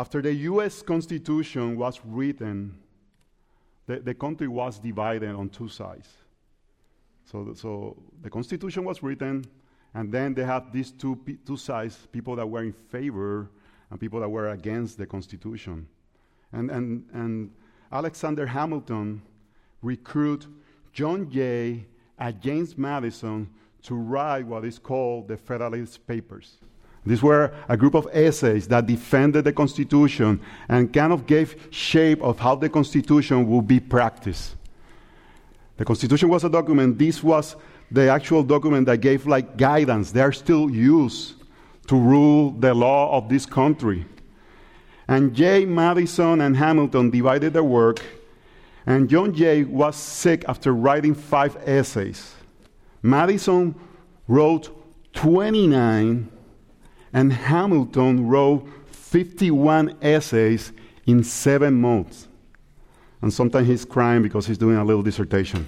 After the U.S. Constitution was written, the, the country was divided on two sides. So, so the Constitution was written, and then they had these two, two sides people that were in favor and people that were against the Constitution. And, and, and Alexander Hamilton recruited John Jay James Madison to write what is called the Federalist Papers. These were a group of essays that defended the Constitution and kind of gave shape of how the Constitution would be practiced. The Constitution was a document. This was the actual document that gave like guidance. They are still used to rule the law of this country. And Jay, Madison, and Hamilton divided their work. And John Jay was sick after writing five essays. Madison wrote 29, and Hamilton wrote 51 essays in seven months. And sometimes he's crying because he's doing a little dissertation.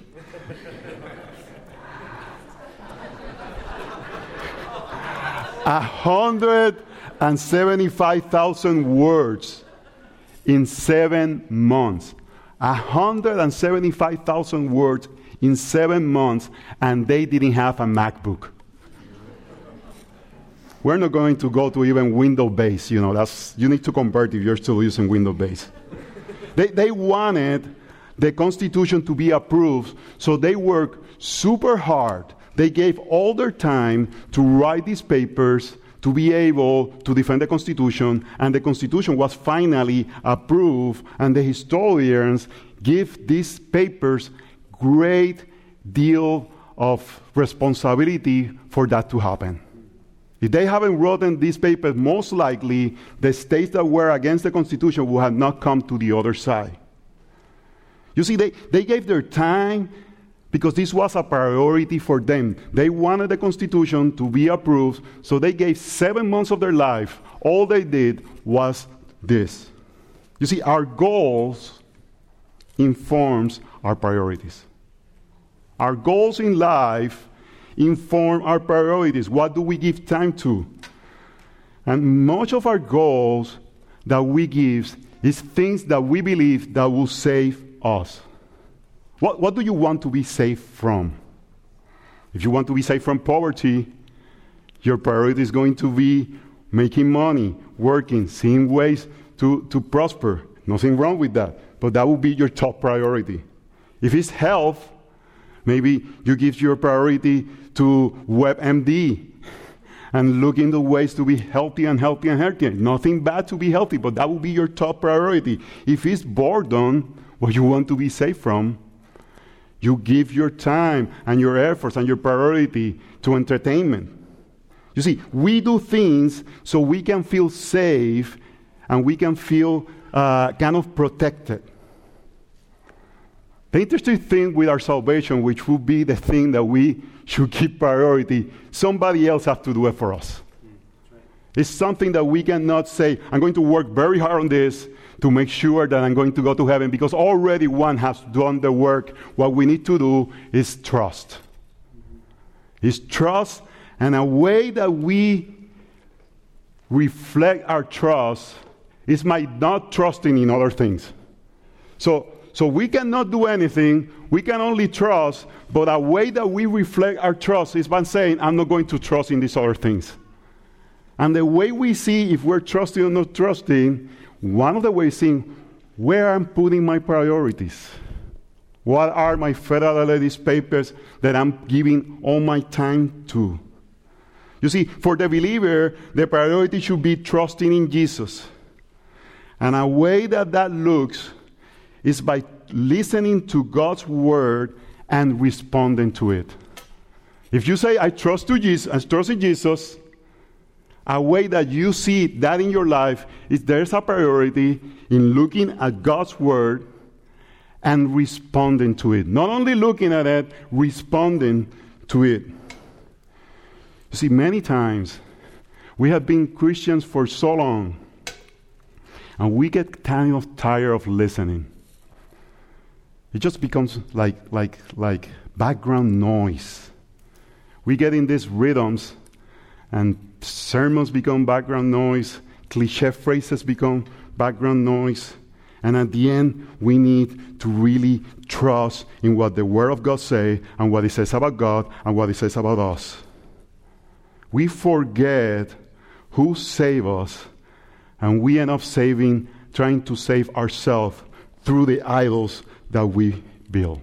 A hundred and seventy-five thousand words in seven months. A hundred and seventy-five thousand words in seven months, and they didn't have a MacBook. We're not going to go to even Windows base. You know, that's you need to convert if you're still using Windows base. they, they wanted the Constitution to be approved, so they worked super hard they gave all their time to write these papers to be able to defend the Constitution, and the Constitution was finally approved, and the historians give these papers great deal of responsibility for that to happen. If they haven't written these papers, most likely the states that were against the Constitution would have not come to the other side. You see, they, they gave their time, because this was a priority for them. They wanted the Constitution to be approved, so they gave seven months of their life. All they did was this. You see, our goals informs our priorities. Our goals in life inform our priorities. What do we give time to? And much of our goals that we give is things that we believe that will save us. What, what do you want to be safe from? If you want to be safe from poverty, your priority is going to be making money, working, seeing ways to, to prosper. Nothing wrong with that, but that will be your top priority. If it's health, maybe you give your priority to WebMD and look into ways to be healthy and healthy and healthy. Nothing bad to be healthy, but that will be your top priority. If it's boredom, what you want to be safe from, you give your time and your efforts and your priority to entertainment. You see, we do things so we can feel safe and we can feel uh, kind of protected. The interesting thing with our salvation, which would be the thing that we should keep priority, somebody else has to do it for us. It's something that we cannot say, I'm going to work very hard on this, to make sure that I'm going to go to heaven because already one has done the work. What we need to do is trust. Is trust and a way that we reflect our trust is by not trusting in other things. So, so we cannot do anything, we can only trust, but a way that we reflect our trust is by saying, I'm not going to trust in these other things. And the way we see if we're trusting or not trusting one of the ways seeing where I'm putting my priorities. What are my Federalist papers that I'm giving all my time to? You see, for the believer, the priority should be trusting in Jesus. And a way that that looks is by listening to God's word and responding to it. If you say, I trust, to Jesus, I trust in Jesus, a way that you see that in your life is there's a priority in looking at God's Word and responding to it. Not only looking at it, responding to it. You see, many times we have been Christians for so long and we get kind of tired of listening. It just becomes like, like, like background noise. We get in these rhythms and sermons become background noise, cliche phrases become background noise. And at the end, we need to really trust in what the Word of God says and what it says about God and what it says about us. We forget who saved us, and we end up saving, trying to save ourselves through the idols that we build.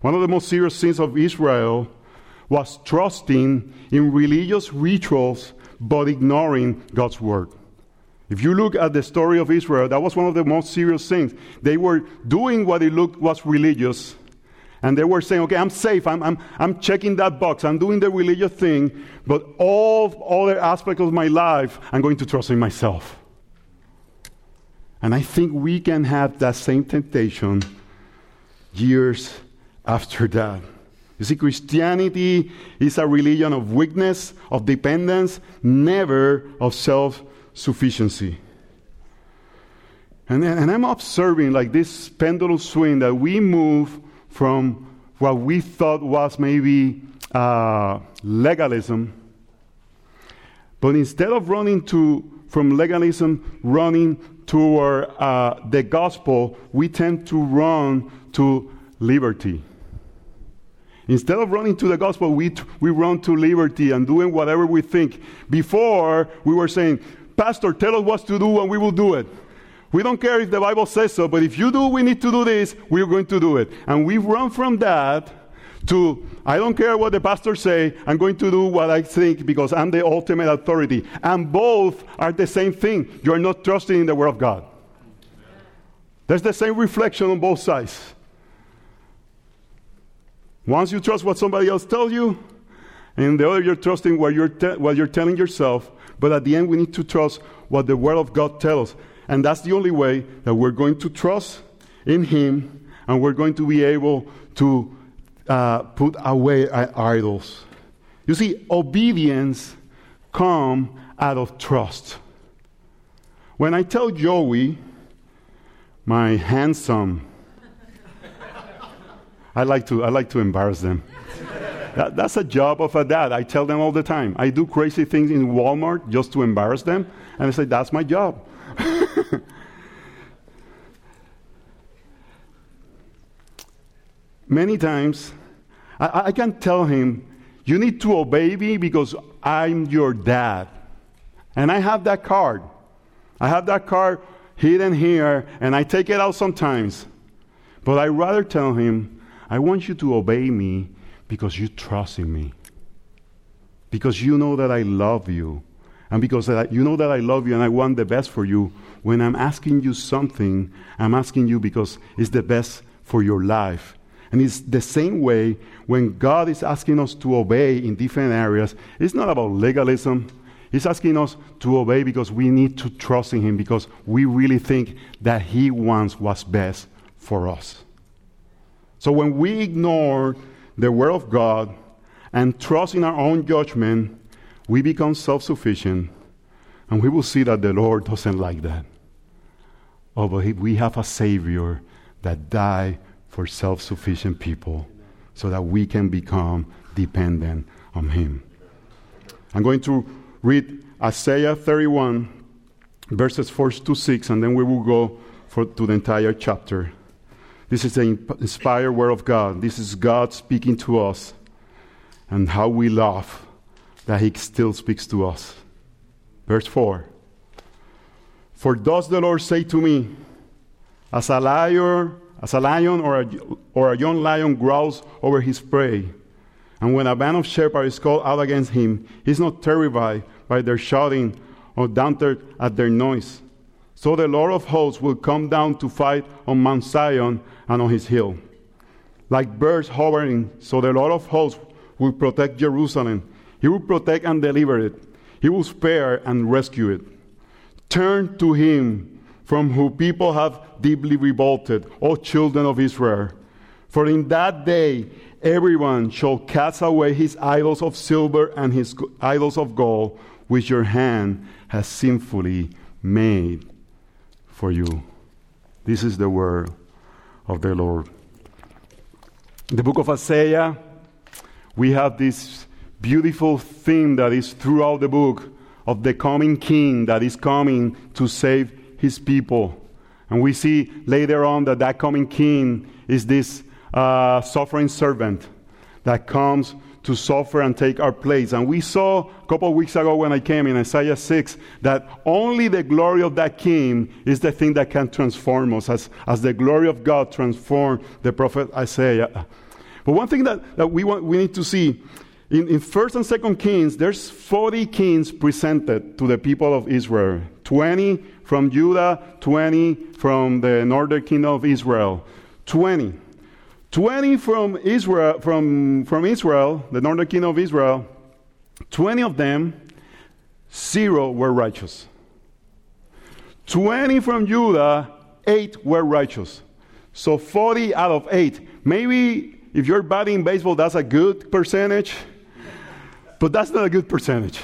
One of the most serious sins of Israel was trusting in religious rituals but ignoring God's word. If you look at the story of Israel, that was one of the most serious things. They were doing what it looked was religious, and they were saying, okay, I'm safe, I'm, I'm, I'm checking that box, I'm doing the religious thing, but all other aspects of my life, I'm going to trust in myself. And I think we can have that same temptation years after that. You see, Christianity is a religion of weakness, of dependence, never of self sufficiency. And, and I'm observing like this pendulum swing that we move from what we thought was maybe uh, legalism, but instead of running to from legalism, running toward uh, the gospel, we tend to run to liberty. Instead of running to the gospel, we, t- we run to liberty and doing whatever we think. Before, we were saying, Pastor, tell us what to do and we will do it. We don't care if the Bible says so, but if you do, we need to do this, we're going to do it. And we run from that to, I don't care what the pastor say, I'm going to do what I think because I'm the ultimate authority. And both are the same thing. You're not trusting in the Word of God. There's the same reflection on both sides. Once you trust what somebody else tells you, and the other you're trusting what you're, te- what you're telling yourself. But at the end, we need to trust what the Word of God tells us. And that's the only way that we're going to trust in Him and we're going to be able to uh, put away idols. You see, obedience comes out of trust. When I tell Joey, my handsome I like to, I like to embarrass them. that, that's a job of a dad. I tell them all the time. I do crazy things in Walmart just to embarrass them, and I say, that's my job. Many times, I, I can tell him, you need to obey me because I'm your dad. And I have that card. I have that card hidden here, and I take it out sometimes. But I rather tell him, I want you to obey me because you trust in me. Because you know that I love you. And because that you know that I love you and I want the best for you, when I'm asking you something, I'm asking you because it's the best for your life. And it's the same way when God is asking us to obey in different areas. It's not about legalism. He's asking us to obey because we need to trust in Him because we really think that He wants what's best for us. So when we ignore the Word of God and trust in our own judgment, we become self sufficient. And we will see that the Lord doesn't like that. Oh, but we have a Savior that died for self sufficient people so that we can become dependent on Him. I'm going to read Isaiah 31, verses 4 to 6, and then we will go for, to the entire chapter. This is the inspired word of God. This is God speaking to us. And how we love that He still speaks to us. Verse 4 For thus the Lord say to me, as a lion, as a lion or a, or a young lion growls over his prey, and when a band of shepherds is called out against him, he's not terrified by their shouting or daunted at their noise. So the Lord of hosts will come down to fight on Mount Zion and on his hill. Like birds hovering, so the Lord of hosts will protect Jerusalem. He will protect and deliver it. He will spare and rescue it. Turn to him from whom people have deeply revolted, O children of Israel. For in that day everyone shall cast away his idols of silver and his idols of gold, which your hand has sinfully made for you. This is the word of the Lord. The book of Isaiah, we have this beautiful theme that is throughout the book of the coming king that is coming to save his people. And we see later on that that coming king is this uh, suffering servant that comes to suffer and take our place. And we saw a couple of weeks ago when I came in Isaiah 6 that only the glory of that king is the thing that can transform us, as, as the glory of God transformed the prophet Isaiah. But one thing that, that we, want, we need to see in, in 1st and 2nd Kings, there's 40 kings presented to the people of Israel 20 from Judah, 20 from the northern kingdom of Israel. 20. 20 from Israel, from, from Israel, the northern kingdom of Israel, 20 of them, zero were righteous. 20 from Judah, 8 were righteous. So 40 out of 8. Maybe if you're batting baseball, that's a good percentage, but that's not a good percentage.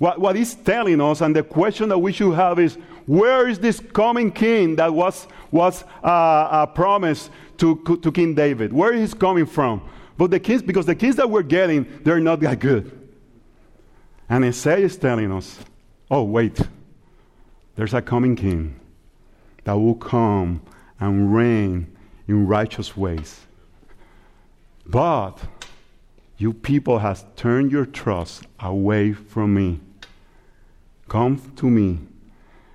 What, what telling us, and the question that we should have is where is this coming king that was, was uh, uh, promised to, to King David? Where is he coming from? But the kings, because the kings that we're getting, they're not that good. And Isaiah is telling us, oh, wait, there's a coming king that will come and reign in righteous ways. But you people has turned your trust away from me. Come to me.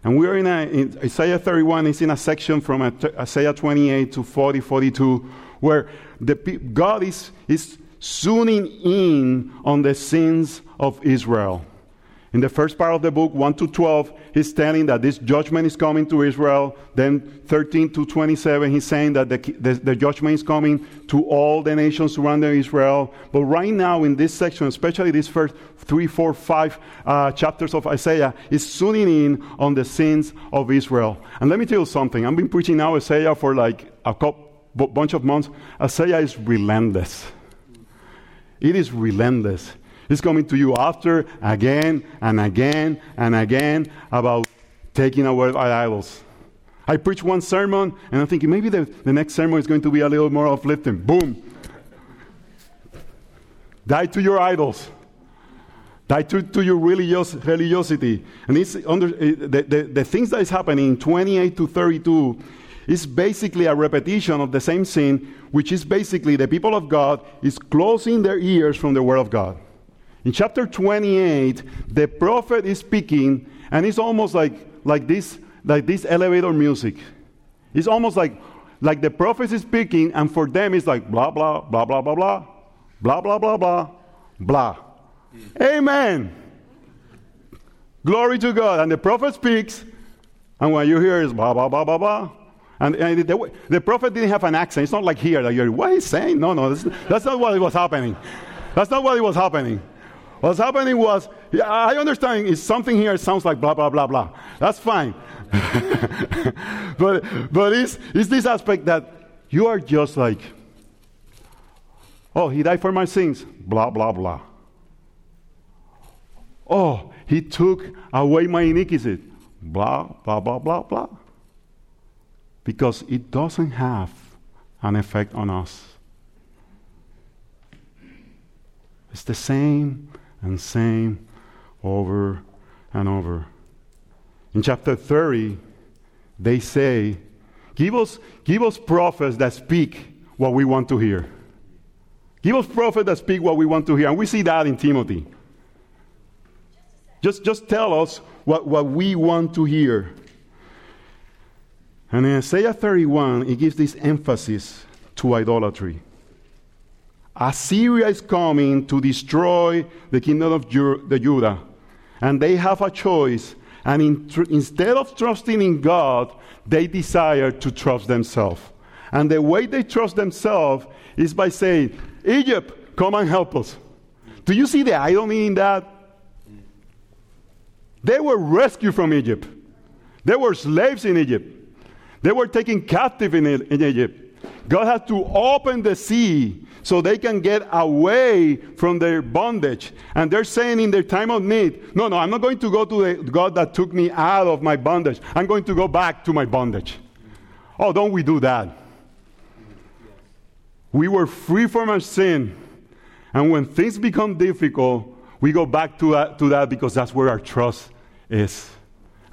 And we are in, a, in Isaiah 31, it's in a section from Isaiah 28 to 40, 42, where the, God is, is zooming in on the sins of Israel. In the first part of the book, 1 to 12, he's telling that this judgment is coming to Israel. Then 13 to 27, he's saying that the, the, the, judgment is coming to all the nations surrounding Israel. But right now, in this section, especially these first three, four, five uh, chapters of Isaiah, is zooming in on the sins of Israel. And let me tell you something. I've been preaching now Isaiah for like a couple, bunch of months. Isaiah is relentless. It is relentless. He's coming to you after, again and again and again about taking away our idols. I preach one sermon and I'm thinking maybe the, the next sermon is going to be a little more uplifting. Boom. Die to your idols. Die to, to your religiosity. And it's under, eh, the, the, the things that is happening in 28 to 32 is basically a repetition of the same sin, which is basically the people of God is closing their ears from the Word of God. In chapter 28, the prophet is speaking, and it's almost like, like, this, like this elevator music. It's almost like, like the prophet is speaking, and for them it's like blah, blah, blah, blah, blah, blah, blah, blah, blah, blah, blah. Amen. Glory to God. And the prophet speaks, and what you hear is blah, blah, blah, blah, blah. And, and the, the, prophet didn't have an accent. It's not like here that you're, what is saying? No, no, that's, that's not what was happening. That's not what was happening. What's happening was, yeah, I understand it's something here sounds like blah, blah, blah, blah. That's fine. but but it's, it's this aspect that you are just like, oh, he died for my sins, blah, blah, blah. Oh, he took away my iniquity, blah, blah, blah, blah, blah. Because it doesn't have an effect on us. It's the same and same over and over. In chapter 30, they say, Give us, give us prophets that speak what we want to hear. Give us prophets that speak what we want to hear. And we see that in Timothy. Just, just tell us what, what we want to hear. And in Isaiah 31, it gives this emphasis to idolatry. Assyria is coming to destroy the kingdom of the Judah. And they have a choice. And in tr- instead of trusting in God, they desire to trust themselves. And the way they trust themselves is by saying, Egypt, come and help us. Do you see the irony in that? They were rescued from Egypt. They were slaves in Egypt. They were taken captive in, in Egypt. God has to open the sea so they can get away from their bondage. And they're saying in their time of need, no, no, I'm not going to go to the God that took me out of my bondage. I'm going to go back to my bondage. Oh, don't we do that? We were free from our sin. And when things become difficult, we go back to, uh, to that because that's where our trust is.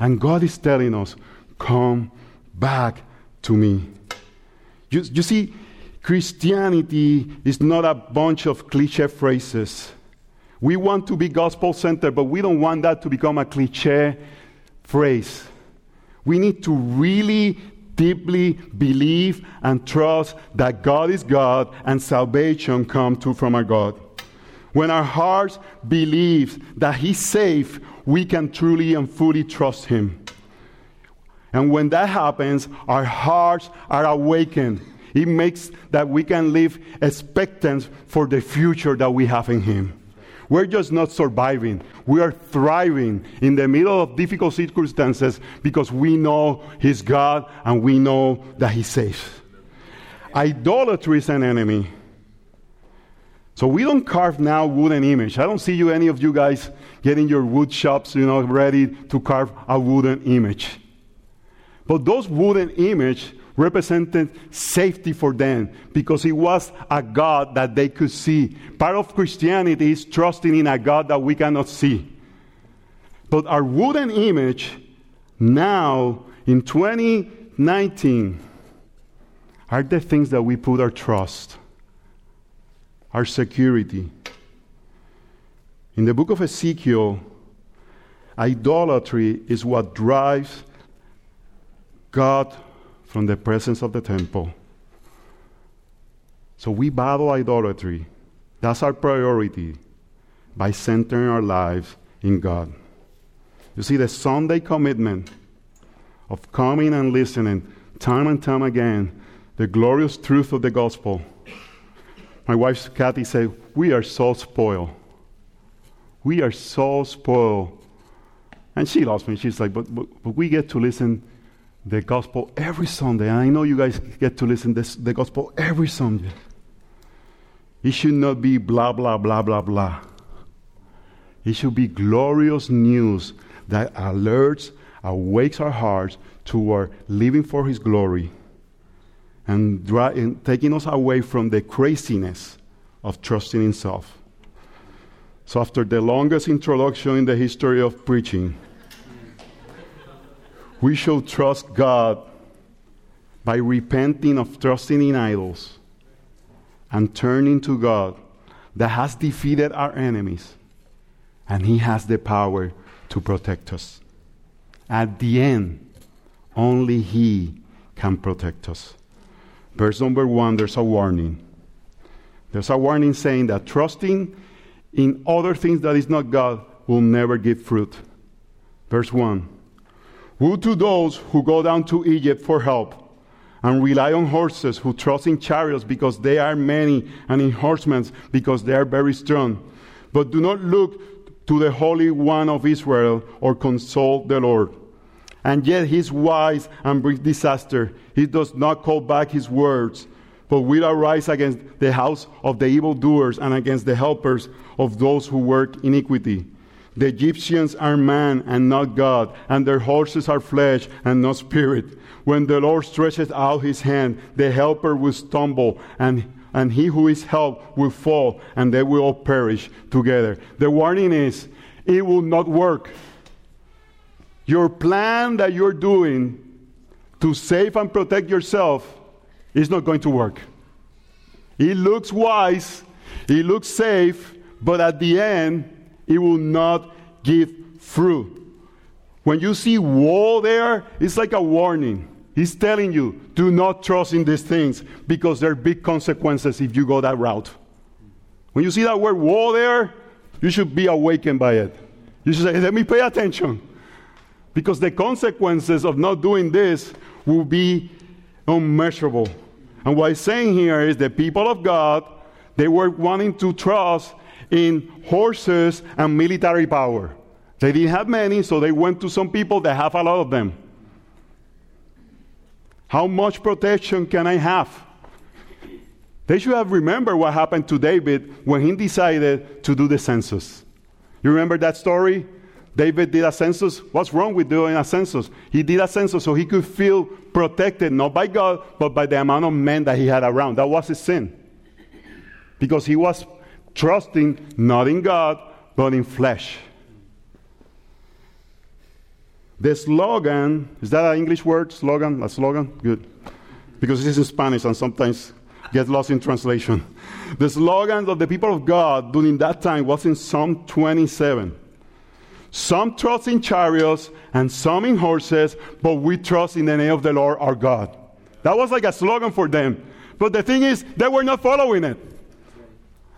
And God is telling us, come back to me. You, you see, Christianity is not a bunch of cliche phrases. We want to be gospel centered, but we don't want that to become a cliche phrase. We need to really deeply believe and trust that God is God and salvation comes to from our God. When our hearts believe that He's safe, we can truly and fully trust Him. And when that happens, our hearts are awakened. It makes that we can live expectant for the future that we have in Him. We're just not surviving. We are thriving in the middle of difficult circumstances because we know He's God and we know that He's safe. Idolatry is an enemy. So we don't carve now wooden image. I don't see you, any of you guys, getting your wood shops, you know, ready to carve a wooden image. But those wooden image represented safety for them because it was a God that they could see. Part of Christianity is trusting in a God that we cannot see. But our wooden image now in 2019 are the things that we put our trust, our security. In the book of Ezekiel, idolatry is what drives God from the presence of the temple. So we battle idolatry. That's our priority by centering our lives in God. You see, the Sunday commitment of coming and listening time and time again, the glorious truth of the gospel. My wife, Kathy, said, We are so spoiled. We are so spoiled. And she loves me. She's like, but, but, but we get to listen the gospel every Sunday. And I know you guys get to listen to the gospel every Sunday. It should not be blah, blah, blah, blah, blah. It should be glorious news that alerts, awakes our hearts toward living for His glory and, dry, and taking us away from the craziness of trusting in self. So, after the longest introduction in the history of preaching, we should trust God by repenting of trusting in idols and turning to God that has defeated our enemies and He has the power to protect us. At the end, only He can protect us. Verse number one, there's a warning. There's a warning saying that trusting in other things that is not God will never give fruit. Verse 1 Woe to those who go down to Egypt for help and rely on horses, who trust in chariots because they are many, and in horsemen because they are very strong. But do not look to the Holy One of Israel or consult the Lord. And yet he is wise and brings disaster. He does not call back his words, but will arise against the house of the evildoers and against the helpers of those who work iniquity. The Egyptians are man and not God, and their horses are flesh and not spirit. When the Lord stretches out his hand, the helper will stumble, and, and he who is helped will fall, and they will all perish together. The warning is it will not work. Your plan that you're doing to save and protect yourself is not going to work. It looks wise, it looks safe, but at the end, it will not give fruit. When you see woe there, it's like a warning. He's telling you, do not trust in these things because there are big consequences if you go that route. When you see that word woe there, you should be awakened by it. You should say, let me pay attention. Because the consequences of not doing this will be unmeasurable. And what he's saying here is the people of God, they were wanting to trust in horses and military power. They didn't have many, so they went to some people that have a lot of them. How much protection can I have? They should have remembered what happened to David when he decided to do the census. You remember that story? David did a census. What's wrong with doing a census? He did a census so he could feel protected, not by God, but by the amount of men that he had around. That was his sin. Because he was trusting not in God, but in flesh. The slogan, is that an English word? Slogan? A slogan? Good. Because it is in Spanish and sometimes get lost in translation. The slogan of the people of God during that time was in Psalm 27. Some trust in chariots and some in horses, but we trust in the name of the Lord our God. That was like a slogan for them. But the thing is, they were not following it.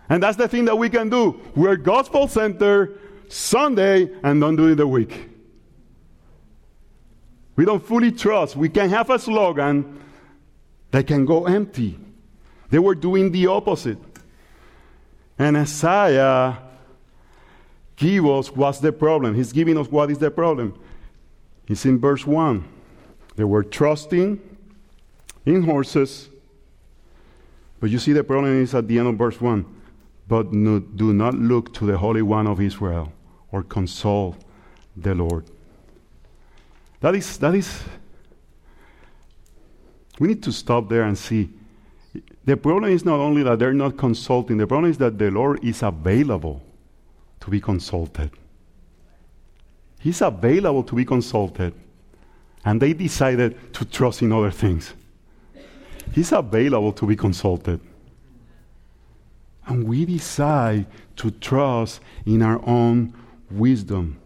And that's the thing that we can do. We're gospel center Sunday and don't do it the week. We don't fully trust. We can have a slogan that can go empty. They were doing the opposite. And Isaiah gives us what's the problem. He's giving us what is the problem. It's in verse 1. They were trusting in horses. But you see, the problem is at the end of verse 1. But no, do not look to the Holy One of Israel or console the Lord. That is, that is, we need to stop there and see. The problem is not only that they're not consulting, the problem is that the Lord is available to be consulted. He's available to be consulted. And they decided to trust in other things. He's available to be consulted. And we decide to trust in our own wisdom.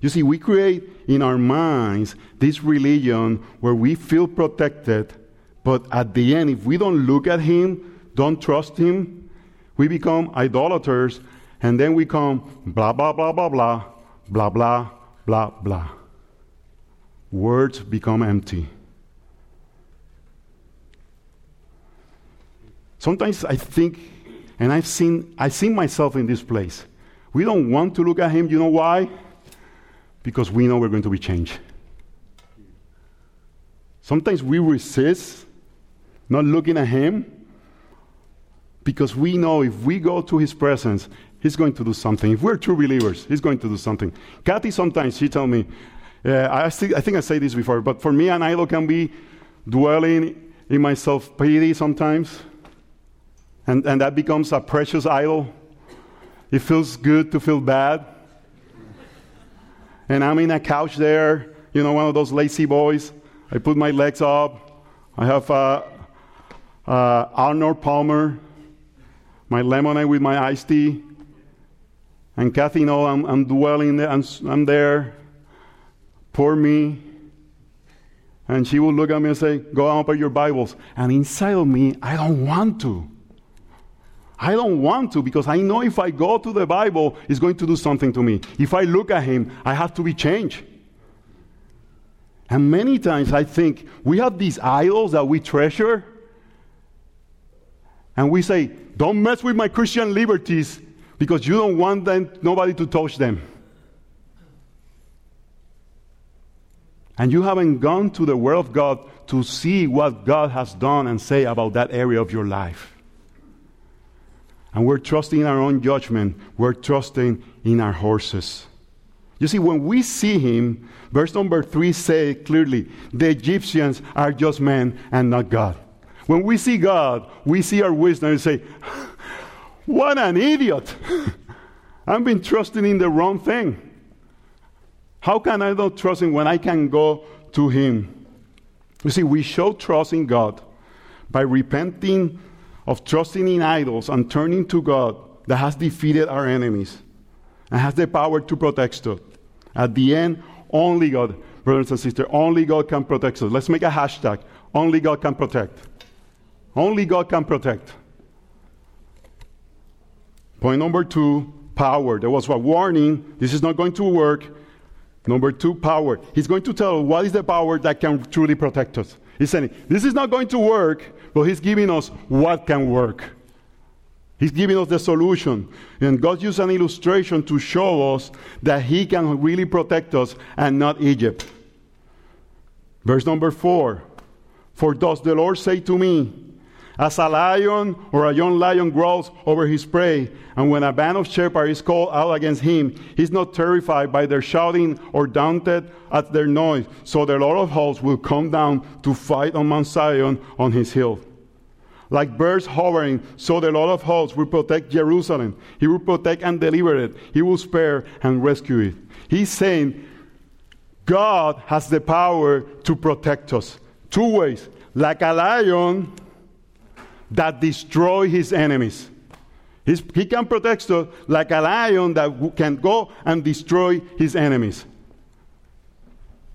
You see, we create in our minds this religion where we feel protected, but at the end, if we don't look at Him, don't trust Him, we become idolaters, and then we come blah, blah, blah, blah, blah, blah, blah, blah, blah. Words become empty. Sometimes I think, and I've seen, I've seen myself in this place. We don't want to look at Him. You know why? because we know we're going to be changed. Sometimes we resist not looking at Him because we know if we go to His presence, He's going to do something. If we're true believers, He's going to do something. Kathy sometimes, she tell me, uh, I, I think I said this before, but for me, an idol can be dwelling in my self pity sometimes. And, and that becomes a precious idol. It feels good to feel bad and I'm in a couch there, you know, one of those lazy boys. I put my legs up. I have uh, uh, Arnold Palmer, my lemonade with my iced tea. And Kathy, know, I'm, I'm dwelling there, I'm, I'm there. Poor me. And she will look at me and say, Go open your Bibles. And inside of me, I don't want to. I don't want to because I know if I go to the Bible, it's going to do something to me. If I look at Him, I have to be changed. And many times I think we have these idols that we treasure, and we say, Don't mess with my Christian liberties because you don't want them, nobody to touch them. And you haven't gone to the Word of God to see what God has done and say about that area of your life and we're trusting in our own judgment, we're trusting in our horses. You see, when we see him, verse number three say clearly, the Egyptians are just men and not God. When we see God, we see our wisdom and say, What an idiot! I've been trusting in the wrong thing. How can I not trust him when I can go to him? You see, we show trust in God by repenting of trusting in idols and turning to God that has defeated our enemies and has the power to protect us. At the end, only God, brothers and sisters, only God can protect us. Let's make a hashtag. Only God can protect. Only God can protect. Point number two power. There was a warning. This is not going to work. Number two, power. He's going to tell us what is the power that can truly protect us. He's saying, This is not going to work, but He's giving us what can work. He's giving us the solution. And God used an illustration to show us that He can really protect us and not Egypt. Verse number four For thus the Lord say to me, as a lion or a young lion growls over his prey, and when a band of shepherds is called out against him, he's not terrified by their shouting or daunted at their noise. So the Lord of hosts will come down to fight on Mount Zion on his hill. like birds hovering, so the Lord of hosts will protect Jerusalem. He will protect and deliver it. He will spare and rescue it. He's saying God has the power to protect us. Two ways. Like a lion that destroy his enemies. He's, he can protect us like a lion that can go and destroy his enemies.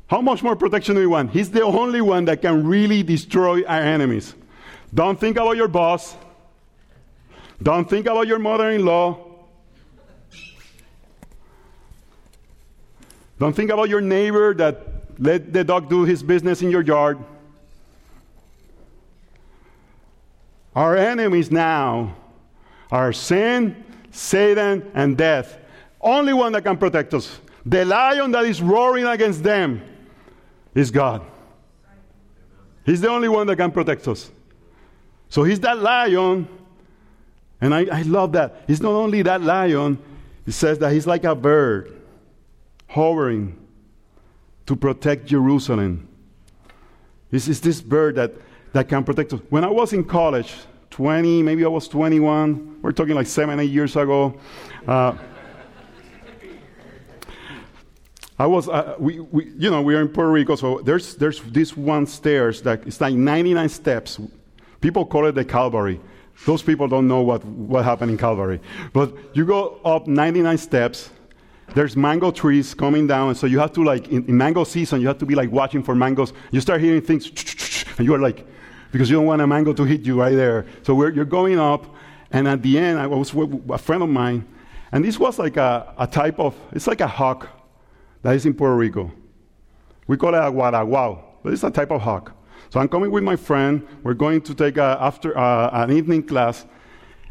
How much more protection do we want? He's the only one that can really destroy our enemies. Don't think about your boss. Don't think about your mother in law. Don't think about your neighbor that let the dog do his business in your yard. Our enemies now are sin, Satan, and death. Only one that can protect us. The lion that is roaring against them is God. He's the only one that can protect us. So he's that lion. And I, I love that. He's not only that lion, he says that he's like a bird hovering to protect Jerusalem. This is this bird that, that can protect us. When I was in college, 20, maybe I was 21, we're talking like seven, eight years ago. Uh, I was, uh, we, we, you know, we are in Puerto Rico, so there's, there's this one stairs that it's like 99 steps. People call it the Calvary. Those people don't know what, what happened in Calvary. But you go up 99 steps, there's mango trees coming down, so you have to like in, in, mango season, you have to be like watching for mangoes. You start hearing things, and you are like, because you don't want a mango to hit you right there. So you're going up, and at the end, I was with a friend of mine, and this was like a, a type of, it's like a hawk that is in Puerto Rico. We call it a guaraguao, but it's a type of hawk. So I'm coming with my friend. We're going to take a, after uh, an evening class,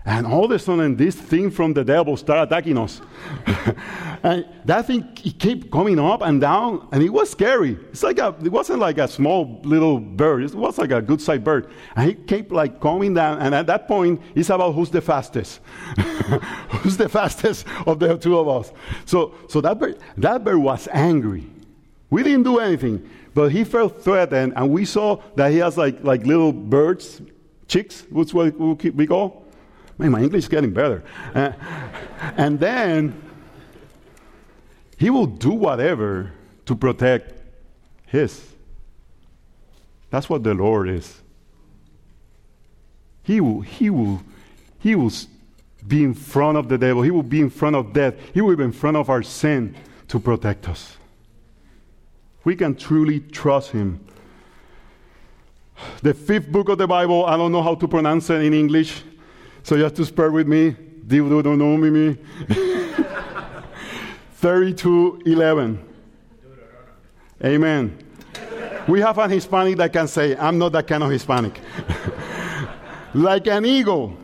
and all of a sudden, this thing from the devil started attacking us. and that thing it kept coming up and down, and it was scary. It's like a, it wasn't like a small little bird. It was like a good-sized bird, and it kept like coming down. And at that point, it's about who's the fastest. who's the fastest of the two of us? So, so that bird, that bird was angry. We didn't do anything, but he felt threatened, and we saw that he has like like little birds, chicks, which what we call Man, my English is getting better. Uh, and then he will do whatever to protect his. That's what the Lord is. He will, he will, he will be in front of the devil. He will be in front of death. He will be in front of our sin to protect us. We can truly trust him. The fifth book of the Bible, I don't know how to pronounce it in English. So you have to spare with me. Deuteronomy 32:11. Amen. We have an Hispanic that can say, I'm not that kind of Hispanic. like an eagle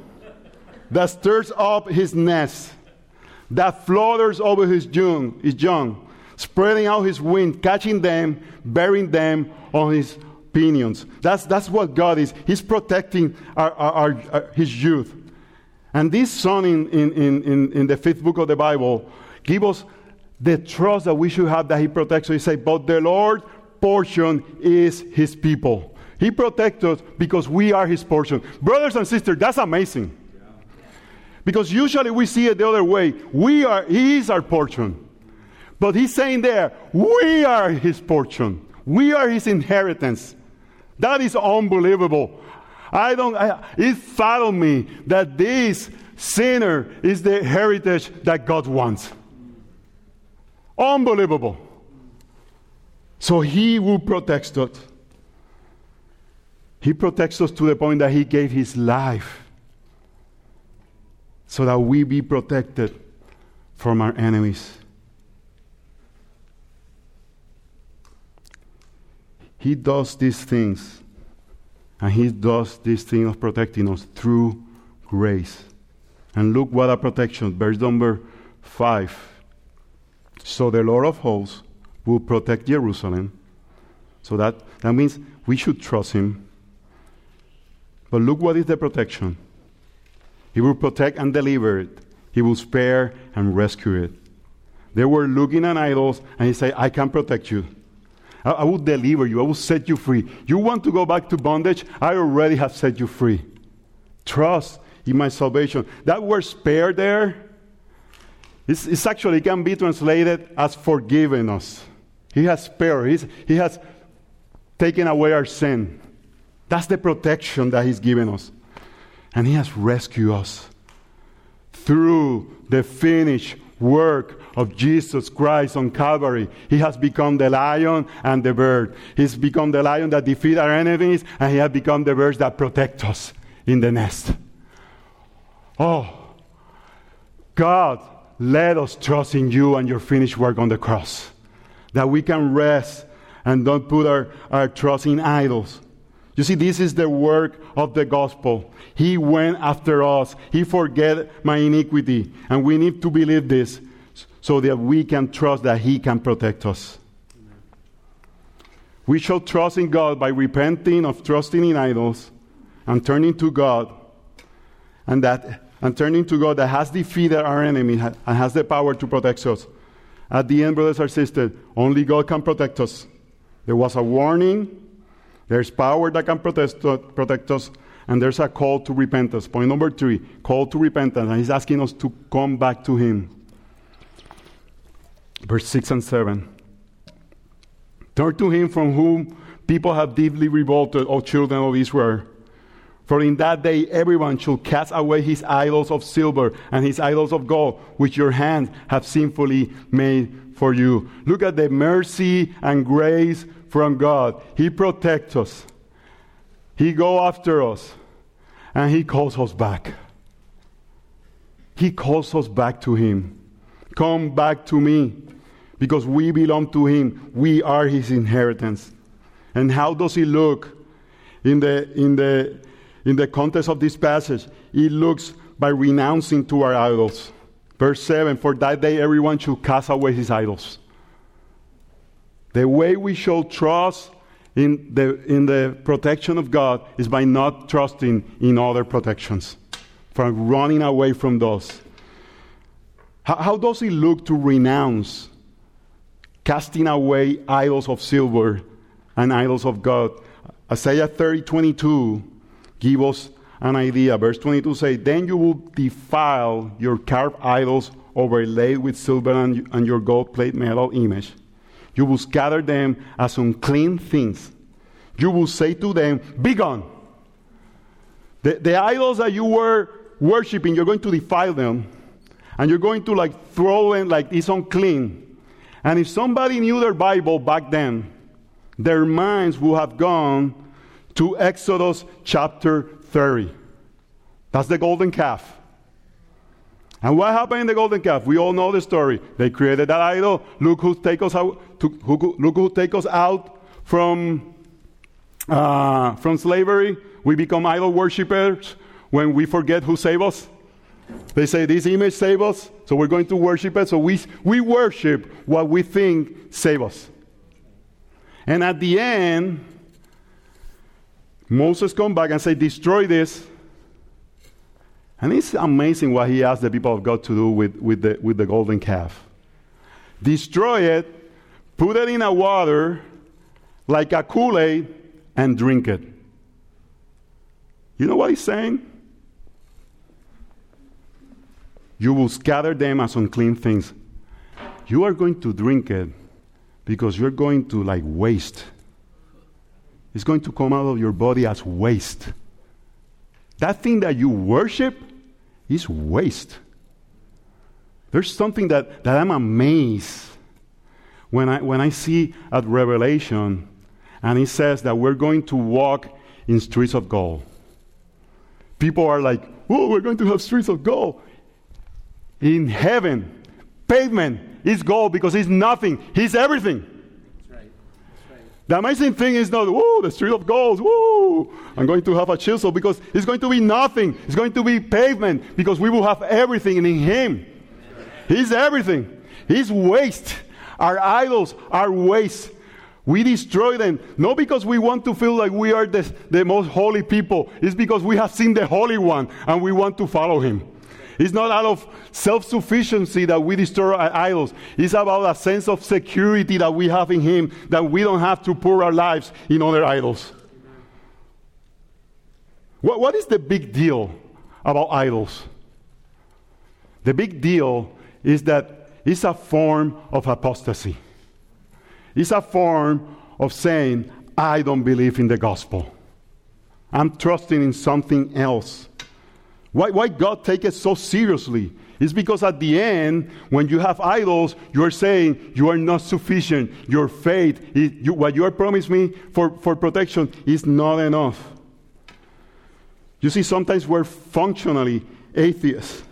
that stirs up his nest, that flutters over his young, his young, spreading out his wings, catching them, bearing them on his pinions. That's, that's what God is. He's protecting our, our, our, our his youth. And this son in, in, in, in, the fifth book of the Bible gives us the trust that we should have that he protects us. He says, but the Lord portion is his people. He protects us because we are his portion. Brothers and sisters, that's amazing. Because usually we see it the other way. We are, he is our portion. But he's saying there, we are his portion. We are his inheritance. That is unbelievable. I don't, I, it fathom me that this sinner is the heritage that God wants. Unbelievable. So he will protect us. He protects us to the point that he gave his life so that we be protected from our enemies. He does these things and He does this thing of protecting us through grace. And look what a protection. Verse number 5. So the Lord of hosts will protect Jerusalem. So that, that means we should trust Him. But look what is the protection. He will protect and deliver it. He will spare and rescue it. They were looking at idols, and He said, I can protect you. I, will deliver you. I will set you free. You want to go back to bondage? I already have set you free. trust in my salvation. That word spare there, it's, it's actually can be translated as forgiven us. He has spared, He's, He has taken away our sin. That's the protection that He's given us. And He has rescued us through the finished work of Jesus Christ on Calvary. He has become the lion and the bird. He's become the lion that defeats our enemies, and he has become the bird that protects us in the nest. Oh, God, let us trust in you and your finished work on the cross. That we can rest and don't put our, our trust in idols. You see, this is the work of the gospel. He went after us. He forget my iniquity. And we need to believe this so that we can trust that He can protect us. Amen. We shall trust in God by repenting of trusting in idols and turning to God and that and turning to God that has defeated our enemy and has the power to protect us. At the end, brothers and sisters, only God can protect us. There was a warning, there's power that can protect, protect us, and there's a call to repentance. Point number three call to repentance. And He's asking us to come back to Him. Verse 6 and 7. Turn to Him from whom people have deeply revolted, O children of Israel. For in that day everyone shall cast away his idols of silver and his idols of gold, which your hands have sinfully made for you. Look at the mercy and grace from God. He protects us. He go after us. And he calls us back. He calls us back to him. Come back to me because we belong to him. We are his inheritance. And how does he look in the in the in the context of this passage, He looks by renouncing to our idols. Verse 7 For that day everyone should cast away his idols. The way we show trust in the, in the protection of God is by not trusting in other protections, from running away from those. How, how does it look to renounce casting away idols of silver and idols of God? Isaiah 30 22 give us an idea. Verse 22 says, Then you will defile your carved idols overlaid with silver and, and your gold plate metal image. You will scatter them as unclean things. You will say to them, Be gone. The, the idols that you were worshiping, you're going to defile them. And you're going to like throw them like it's unclean. And if somebody knew their Bible back then, their minds would have gone to Exodus chapter 30. That's the golden calf. And what happened in the golden calf? We all know the story. They created that idol. Look who take us out. To, who, look who take us out from uh, from slavery. We become idol worshippers when we forget who saved us. They say this image saved us, so we're going to worship it. So we we worship what we think save us. And at the end, Moses come back and say, destroy this. And it's amazing what he asked the people of God to do with, with, the, with the golden calf. Destroy it, put it in a water like a Kool-Aid, and drink it. You know what he's saying? You will scatter them as unclean things. You are going to drink it because you're going to like waste It's going to come out of your body as waste. That thing that you worship is waste. There's something that, that I'm amazed when I, when I see at Revelation, and it says that we're going to walk in streets of gold. People are like, oh, we're going to have streets of gold. In heaven, pavement is gold because it's nothing, He's everything. The amazing thing is not, whoa, the street of gold, whoa, I'm going to have a chisel because it's going to be nothing. It's going to be pavement because we will have everything in Him. He's everything. He's waste. Our idols are waste. We destroy them not because we want to feel like we are the, the most holy people. It's because we have seen the Holy One and we want to follow Him. It's not out of self sufficiency that we destroy our idols. It's about a sense of security that we have in Him that we don't have to pour our lives in other idols. What, what is the big deal about idols. The big deal is that it's a form of apostasy. It's a form of saying, I don't believe in the gospel. I'm trusting in something else. Why, why God take it so seriously? It's because at the end, when you have idols, you are saying you are not sufficient. Your faith, is, you, what you are promised me for, for protection, is not enough. You see, sometimes we're functionally atheists.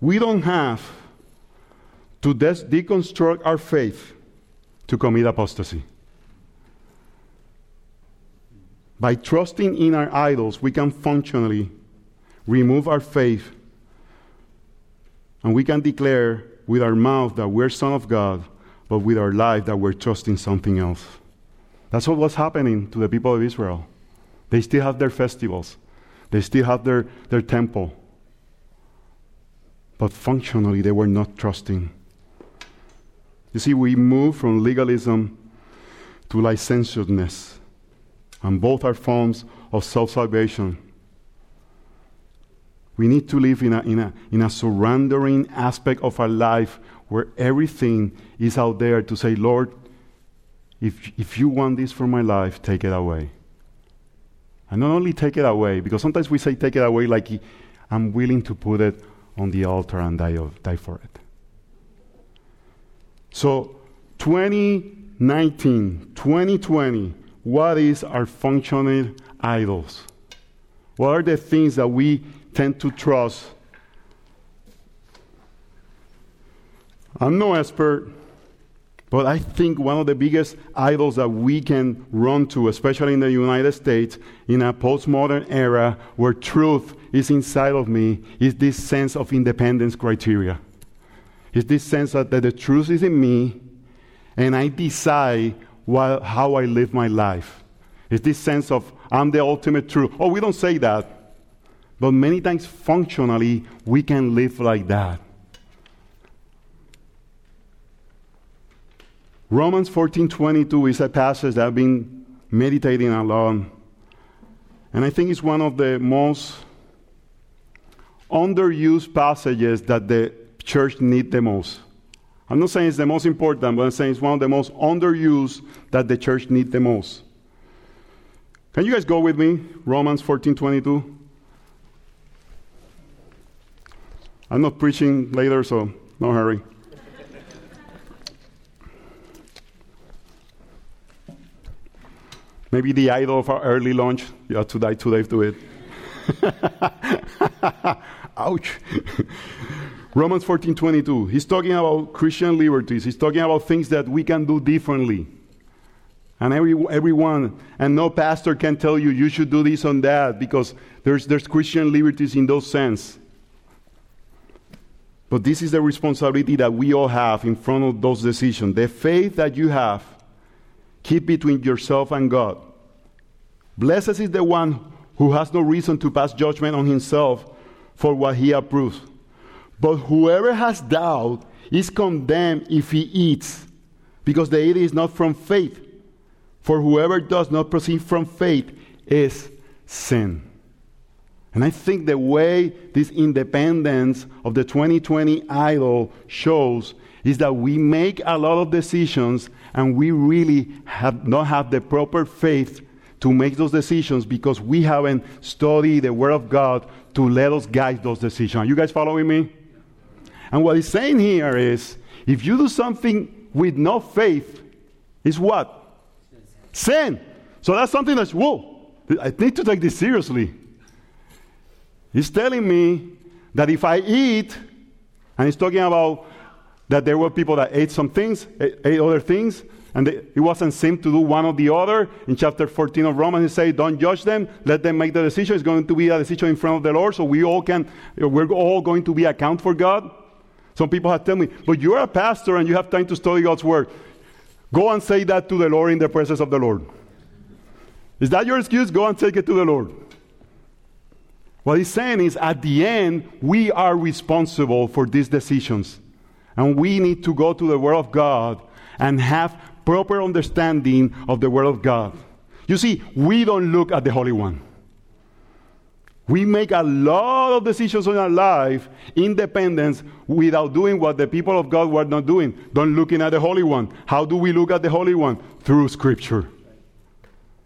We don't have to des- deconstruct our faith to commit apostasy. By trusting in our idols, we can functionally remove our faith and we can declare with our mouth that we're Son of God, but with our life that we're trusting something else. That's what was happening to the people of Israel. They still have their festivals, they still have their, their temple, but functionally they were not trusting. You see, we move from legalism to licentiousness, and both are forms of self salvation. We need to live in a, in, a, in a surrendering aspect of our life where everything is out there to say, Lord, if, if you want this for my life, take it away. And not only take it away, because sometimes we say take it away like I'm willing to put it on the altar and die, of, die for it. So, 2019, 2020, what is our functioning idols? What are the things that we tend to trust? I'm no expert, but I think one of the biggest idols that we can run to, especially in the United States, in a postmodern era where truth is inside of me, is this sense of independence criteria. It's this sense that, that the truth is in me and I decide what, how I live my life. It's this sense of I'm the ultimate truth. Oh, we don't say that. But many times, functionally, we can live like that. Romans 14:22 is a passage that I've been meditating a lot. And I think it's one of the most underused passages that the church need the most. I'm not saying it's the most important, but I'm saying it's one of the most underused that the church needs the most. Can you guys go with me? Romans 14:22. I'm not preaching later, so no hurry. Maybe the idol of our early lunch. You have to die today to it. Ouch. Romans 14 22. He's talking about Christian liberties. He's talking about things that we can do differently. And every, everyone, and no pastor can tell you you should do this and that because there's, there's Christian liberties in those sense. But this is the responsibility that we all have in front of those decisions. The faith that you have, keep between yourself and God. Blessed is the one who has no reason to pass judgment on himself for what he approves. But whoever has doubt is condemned if he eats, because the eating is not from faith. For whoever does not proceed from faith is sin. And I think the way this independence of the 2020 idol shows is that we make a lot of decisions and we really have not have the proper faith to make those decisions because we haven't studied the Word of God to let us guide those decisions. Are you guys following me? And what he's saying here is if you do something with no faith, is what? Sin. So that's something that's, whoa, I need to take this seriously. He's telling me that if I eat, and he's talking about that there were people that ate some things, ate other things, and it wasn't sin to do one or the other. In chapter 14 of Romans, he says, Don't judge them, let them make the decision. It's going to be a decision in front of the Lord, so we all can, we're all going to be account for God. Some people have told me, But you're a pastor and you have time to study God's word. Go and say that to the Lord in the presence of the Lord. Is that your excuse? Go and take it to the Lord. What he's saying is, at the end, we are responsible for these decisions. And we need to go to the Word of God and have proper understanding of the Word of God. You see, we don't look at the Holy One. We make a lot of decisions in our life, independence, without doing what the people of God were not doing. Don't looking at the Holy One. How do we look at the Holy One? Through Scripture.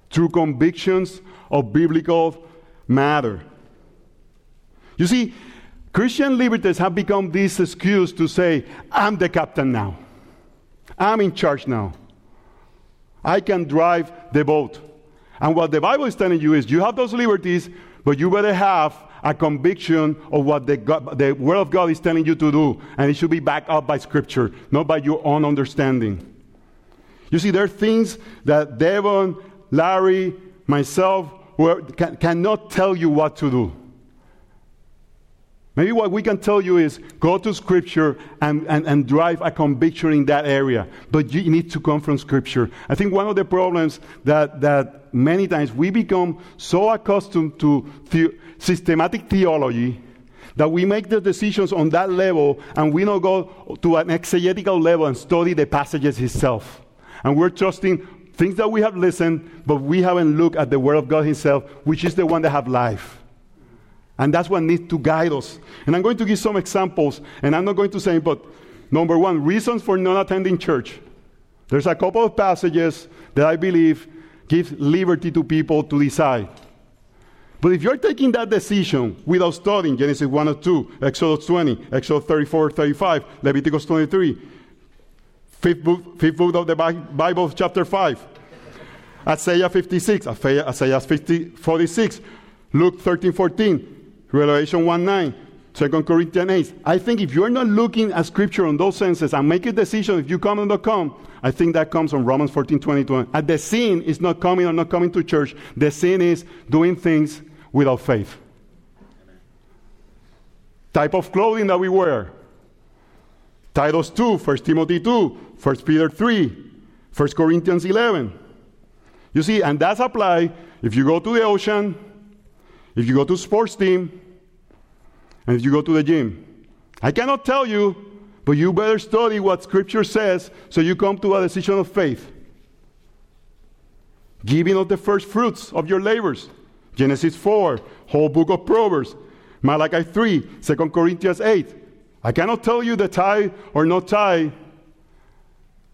Through convictions of biblical matter. You see, Christian liberties have become this excuse to say, I'm the captain now. I'm in charge now. I can drive the boat. And what the Bible is telling you is you have those liberties, but you better have a conviction of what the, God, the Word of God is telling you to do. And it should be backed up by Scripture, not by your own understanding. You see, there are things that Devon, Larry, myself were, can, cannot tell you what to do. Maybe what we can tell you is go to Scripture and, and, and drive a conviction in that area. But you need to come from Scripture. I think one of the problems that, that many times we become so accustomed to the, systematic theology that we make the decisions on that level and we don't go to an exegetical level and study the passages itself. And we're trusting things that we have listened, but we haven't looked at the Word of God Himself, which is the one that have life. And that's what needs to guide us. And I'm going to give some examples, and I'm not going to say, but number one, reasons for not attending church. There's a couple of passages that I believe give liberty to people to decide. But if you're taking that decision without studying Genesis 1 or 2, Exodus 20, Exodus 34, 35, Leviticus 23, fifth book, fifth book of the Bible, chapter 5, Isaiah 56, Isaiah 50, 46, Luke 13, 14, Revelation 1 9, 2 Corinthians 8. I think if you're not looking at Scripture on those senses and make a decision if you come or not come, I think that comes from Romans 14 22. And the sin is not coming or not coming to church, the sin is doing things without faith. Type of clothing that we wear. Titus 2, 1 Timothy 2, 1 Peter 3, 1 Corinthians 11. You see, and that's applied if you go to the ocean, if you go to sports team, and if you go to the gym. I cannot tell you, but you better study what Scripture says so you come to a decision of faith. Giving of the first fruits of your labors. Genesis 4, whole book of Proverbs, Malachi 3, 2 Corinthians 8. I cannot tell you the tie or not tie,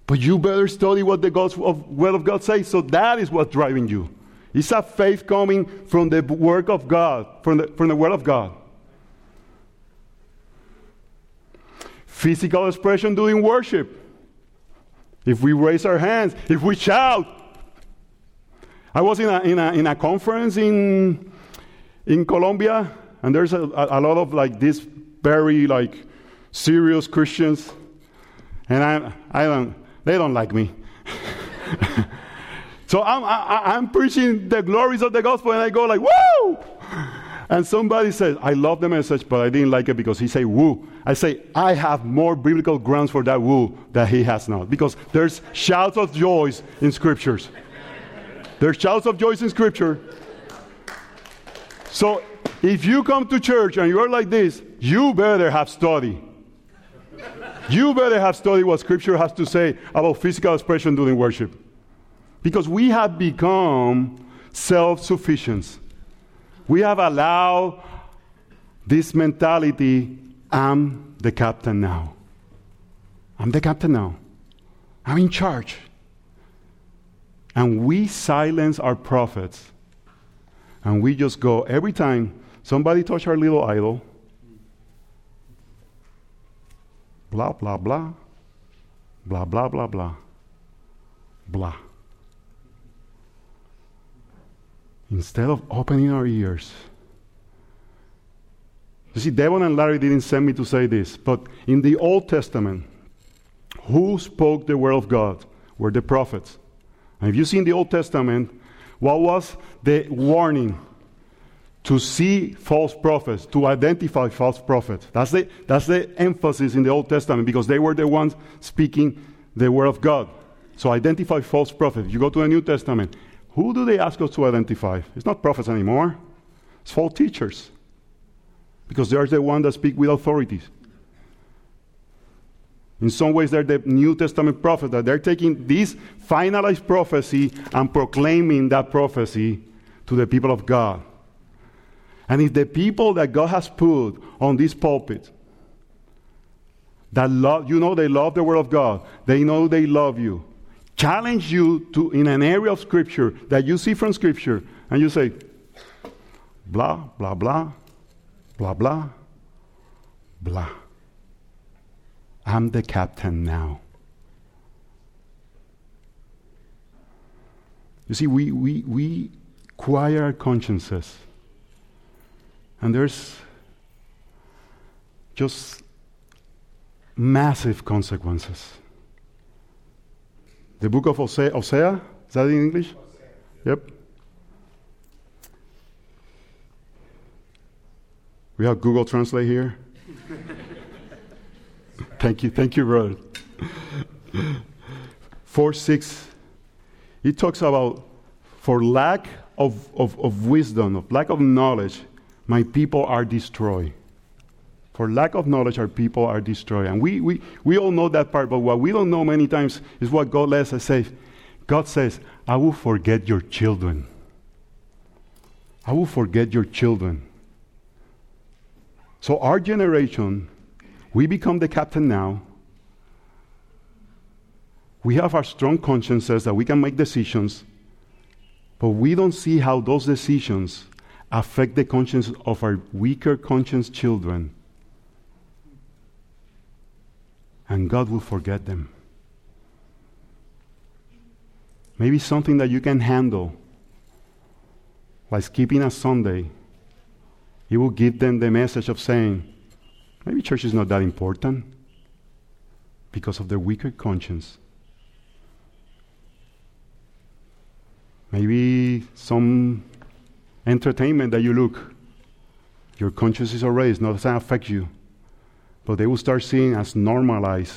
but you better study what the of, Word of God says. So that is what's driving you. It's a faith coming from the work of God, from the, from the Word of God. Physical expression during worship. If we raise our hands, if we shout. I was in a, in a, in a conference in, in Colombia, and there's a, a lot of like these very like serious Christians, and I, I don't, they don't like me. so I'm, I, I'm preaching the glories of the gospel, and I go like, woo! And somebody says, I love the message, but I didn't like it because he said woo. I say, I have more biblical grounds for that woo that he has not. Because there's shouts of joys in scriptures. There's shouts of joys in scripture. So if you come to church and you're like this, you better have study. You better have studied what scripture has to say about physical expression during worship. Because we have become self sufficient. We have allowed this mentality I'm the captain now. I'm the captain now. I'm in charge. And we silence our prophets. And we just go every time somebody touch our little idol, blah, blah, blah, blah, blah, blah, blah, blah. Instead of opening our ears. You see, Devon and Larry didn't send me to say this, but in the Old Testament, who spoke the word of God were the prophets. And if you see in the Old Testament, what was the warning? To see false prophets, to identify false prophets. That's the, that's the emphasis in the Old Testament because they were the ones speaking the word of God. So identify false prophets. You go to the New Testament, who do they ask us to identify? It's not prophets anymore, it's false teachers. Because they're the ones that speak with authorities. In some ways, they're the New Testament prophets that they're taking this finalized prophecy and proclaiming that prophecy to the people of God. And if the people that God has put on this pulpit, that love, you know they love the Word of God, they know they love you, challenge you to in an area of Scripture that you see from Scripture, and you say, blah, blah, blah, blah, blah, blah. I'm the captain now. You see, we, we, we quiet our consciences. And there's just massive consequences. The book of Hosea, Hosea is that in English? Yep. We have Google Translate here. thank you, thank you, brother. 4 6, it talks about for lack of, of, of wisdom, of lack of knowledge, my people are destroyed. For lack of knowledge, our people are destroyed. And we, we, we all know that part, but what we don't know many times is what God lets us say. God says, I will forget your children. I will forget your children. So, our generation, we become the captain now. We have our strong consciences that we can make decisions, but we don't see how those decisions affect the conscience of our weaker conscience children. And God will forget them. Maybe something that you can handle, like skipping a Sunday he will give them the message of saying, maybe church is not that important because of their weaker conscience. Maybe some entertainment that you look, your conscience is erased, not doesn't affect you. But they will start seeing as normalized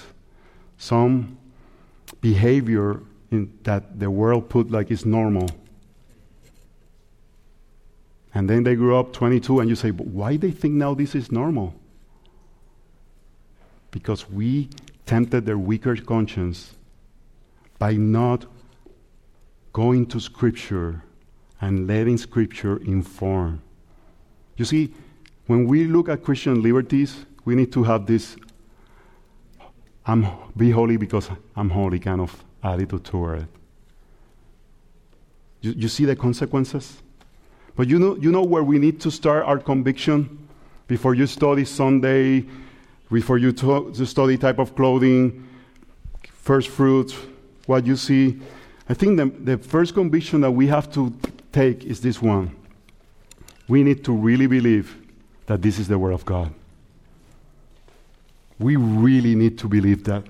some behavior in, that the world put like it's normal. And then they grew up 22, and you say, but why they think now this is normal? Because we tempted their weaker conscience by not going to Scripture and letting Scripture inform. You see, when we look at Christian liberties, we need to have this I'm be holy because I'm holy kind of attitude toward it. You, you see the consequences? But you know, you know where we need to start our conviction? Before you study Sunday, before you to, to study type of clothing, first fruits, what you see. I think the, the first conviction that we have to take is this one. We need to really believe that this is the Word of God. We really need to believe that.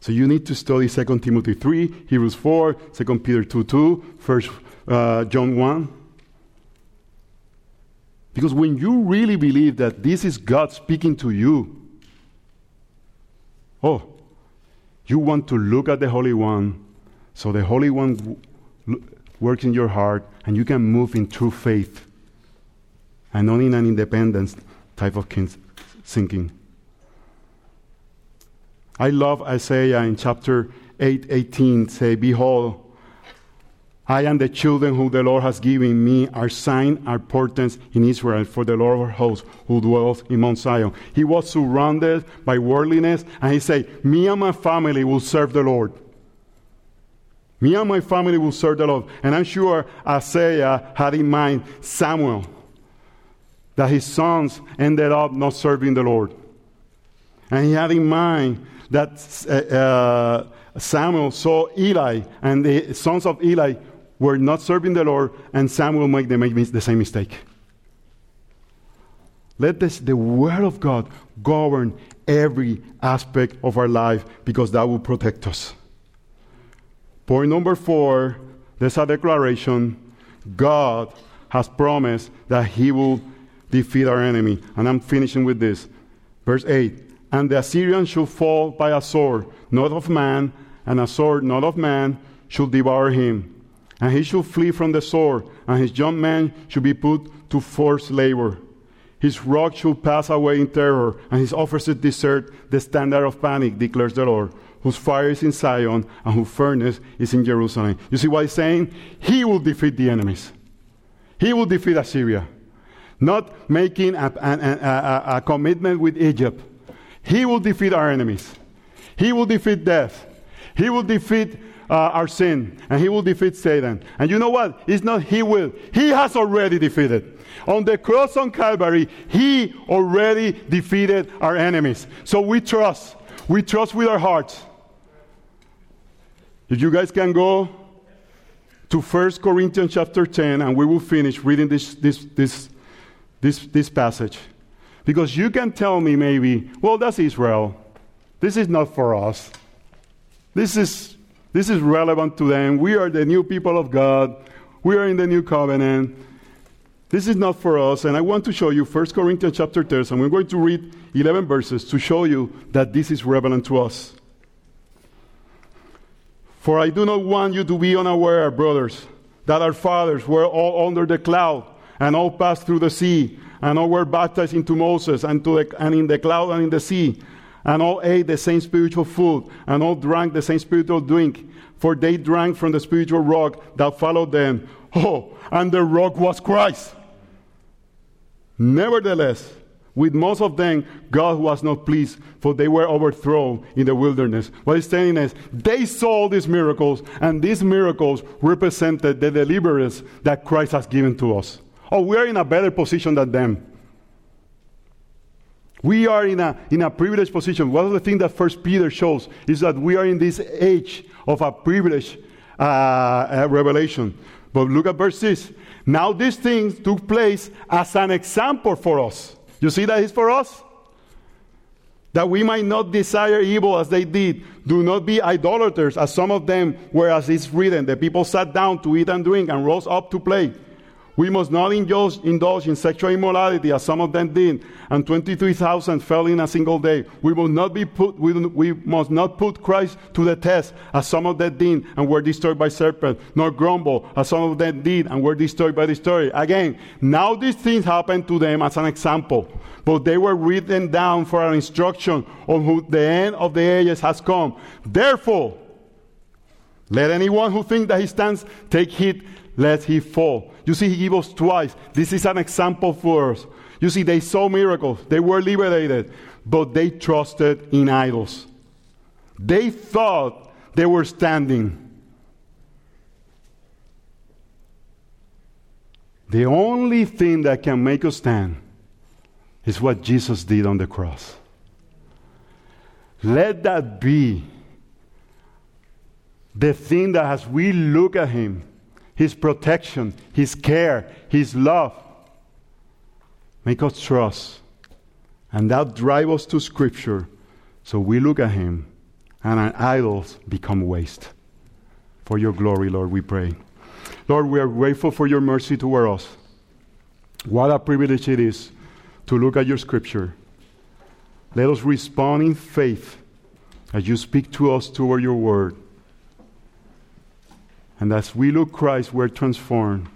So you need to study 2 Timothy 3, Hebrews 4, 2 Peter 2 2, 1 uh, John 1. Because when you really believe that this is God speaking to you, oh, you want to look at the Holy One, so the Holy One w- works in your heart, and you can move in true faith and not in an independence type of thinking. I love Isaiah in chapter 8 18 say, Behold, I and the children whom the Lord has given me are sign, are portents in Israel for the Lord of hosts who dwells in Mount Zion. He was surrounded by worldliness, and he said, Me and my family will serve the Lord. Me and my family will serve the Lord. And I'm sure Isaiah had in mind Samuel, that his sons ended up not serving the Lord. And he had in mind that uh, uh, Samuel saw Eli, and the sons of Eli were not serving the Lord, and Samuel made the same mistake. Let this, the Word of God govern every aspect of our life because that will protect us. Point number four there's a declaration God has promised that He will defeat our enemy. And I'm finishing with this. Verse 8 And the Assyrian shall fall by a sword, not of man, and a sword not of man shall devour him and he shall flee from the sword, and his young men shall be put to forced labor. His rock shall pass away in terror, and his officers desert the standard of panic, declares the Lord, whose fire is in Zion and whose furnace is in Jerusalem. You see what he's saying? He will defeat the enemies. He will defeat Assyria. not making a, a, a, a commitment with Egypt. He will defeat our enemies. He will defeat death. He will defeat uh, our sin. And he will defeat Satan. And you know what? It's not he will. He has already defeated. On the cross on Calvary, he already defeated our enemies. So we trust. We trust with our hearts. If you guys can go to 1 Corinthians chapter 10, and we will finish reading this, this, this, this, this passage. Because you can tell me maybe, well, that's Israel. This is not for us. This is, this is relevant to them. We are the new people of God. We are in the new covenant. This is not for us. And I want to show you 1 Corinthians chapter 10, and we're going to read 11 verses to show you that this is relevant to us. For I do not want you to be unaware, brothers, that our fathers were all under the cloud and all passed through the sea, and all were baptized into Moses and, to the, and in the cloud and in the sea, and all ate the same spiritual food, and all drank the same spiritual drink, for they drank from the spiritual rock that followed them. Oh, and the rock was Christ. Nevertheless, with most of them, God was not pleased, for they were overthrown in the wilderness. What he's saying is, they saw these miracles, and these miracles represented the deliverance that Christ has given to us. Oh, we are in a better position than them. We are in a, in a privileged position. One of the things that First Peter shows is that we are in this age of a privileged uh, uh, revelation. But look at verse 6. Now these things took place as an example for us you see that is for us? That we might not desire evil as they did. Do not be idolaters, as some of them were, as it's written. The people sat down to eat and drink and rose up to play. We must not indulge, indulge, in sexual immorality as some of them did, and 23,000 fell in a single day. We must not be put, we, we, must not put Christ to the test as some of them did and were destroyed by serpents, nor grumble as some of them did and were destroyed by the story. Again, now these things happened to them as an example, but they were written down for our instruction on who the end of the ages has come. Therefore, let anyone who thinks that he stands take heed lest he fall. You see, he gave us twice. This is an example for us. You see, they saw miracles, they were liberated, but they trusted in idols. They thought they were standing. The only thing that can make us stand is what Jesus did on the cross. Let that be the thing that as we look at Him, his protection, His care, His love. Make us trust. And that drive us to Scripture so we look at Him and our idols become waste. For your glory, Lord, we pray. Lord, we are grateful for your mercy toward us. What a privilege it is to look at your Scripture. Let us respond in faith as you speak to us toward your word. And as we look Christ, we're transformed.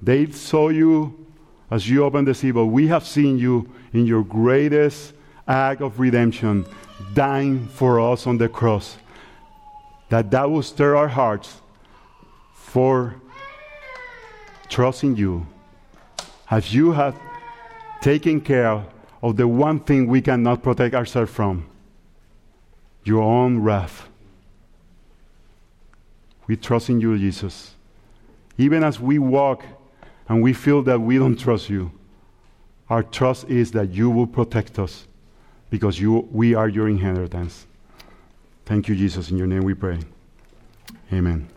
They saw you as you opened the sea, but we have seen you in your greatest act of redemption, dying for us on the cross. That that will stir our hearts for trusting you as you have taken care of the one thing we cannot protect ourselves from your own wrath. We trust in you, Jesus. Even as we walk and we feel that we don't trust you, our trust is that you will protect us because you, we are your inheritance. Thank you, Jesus. In your name we pray. Amen.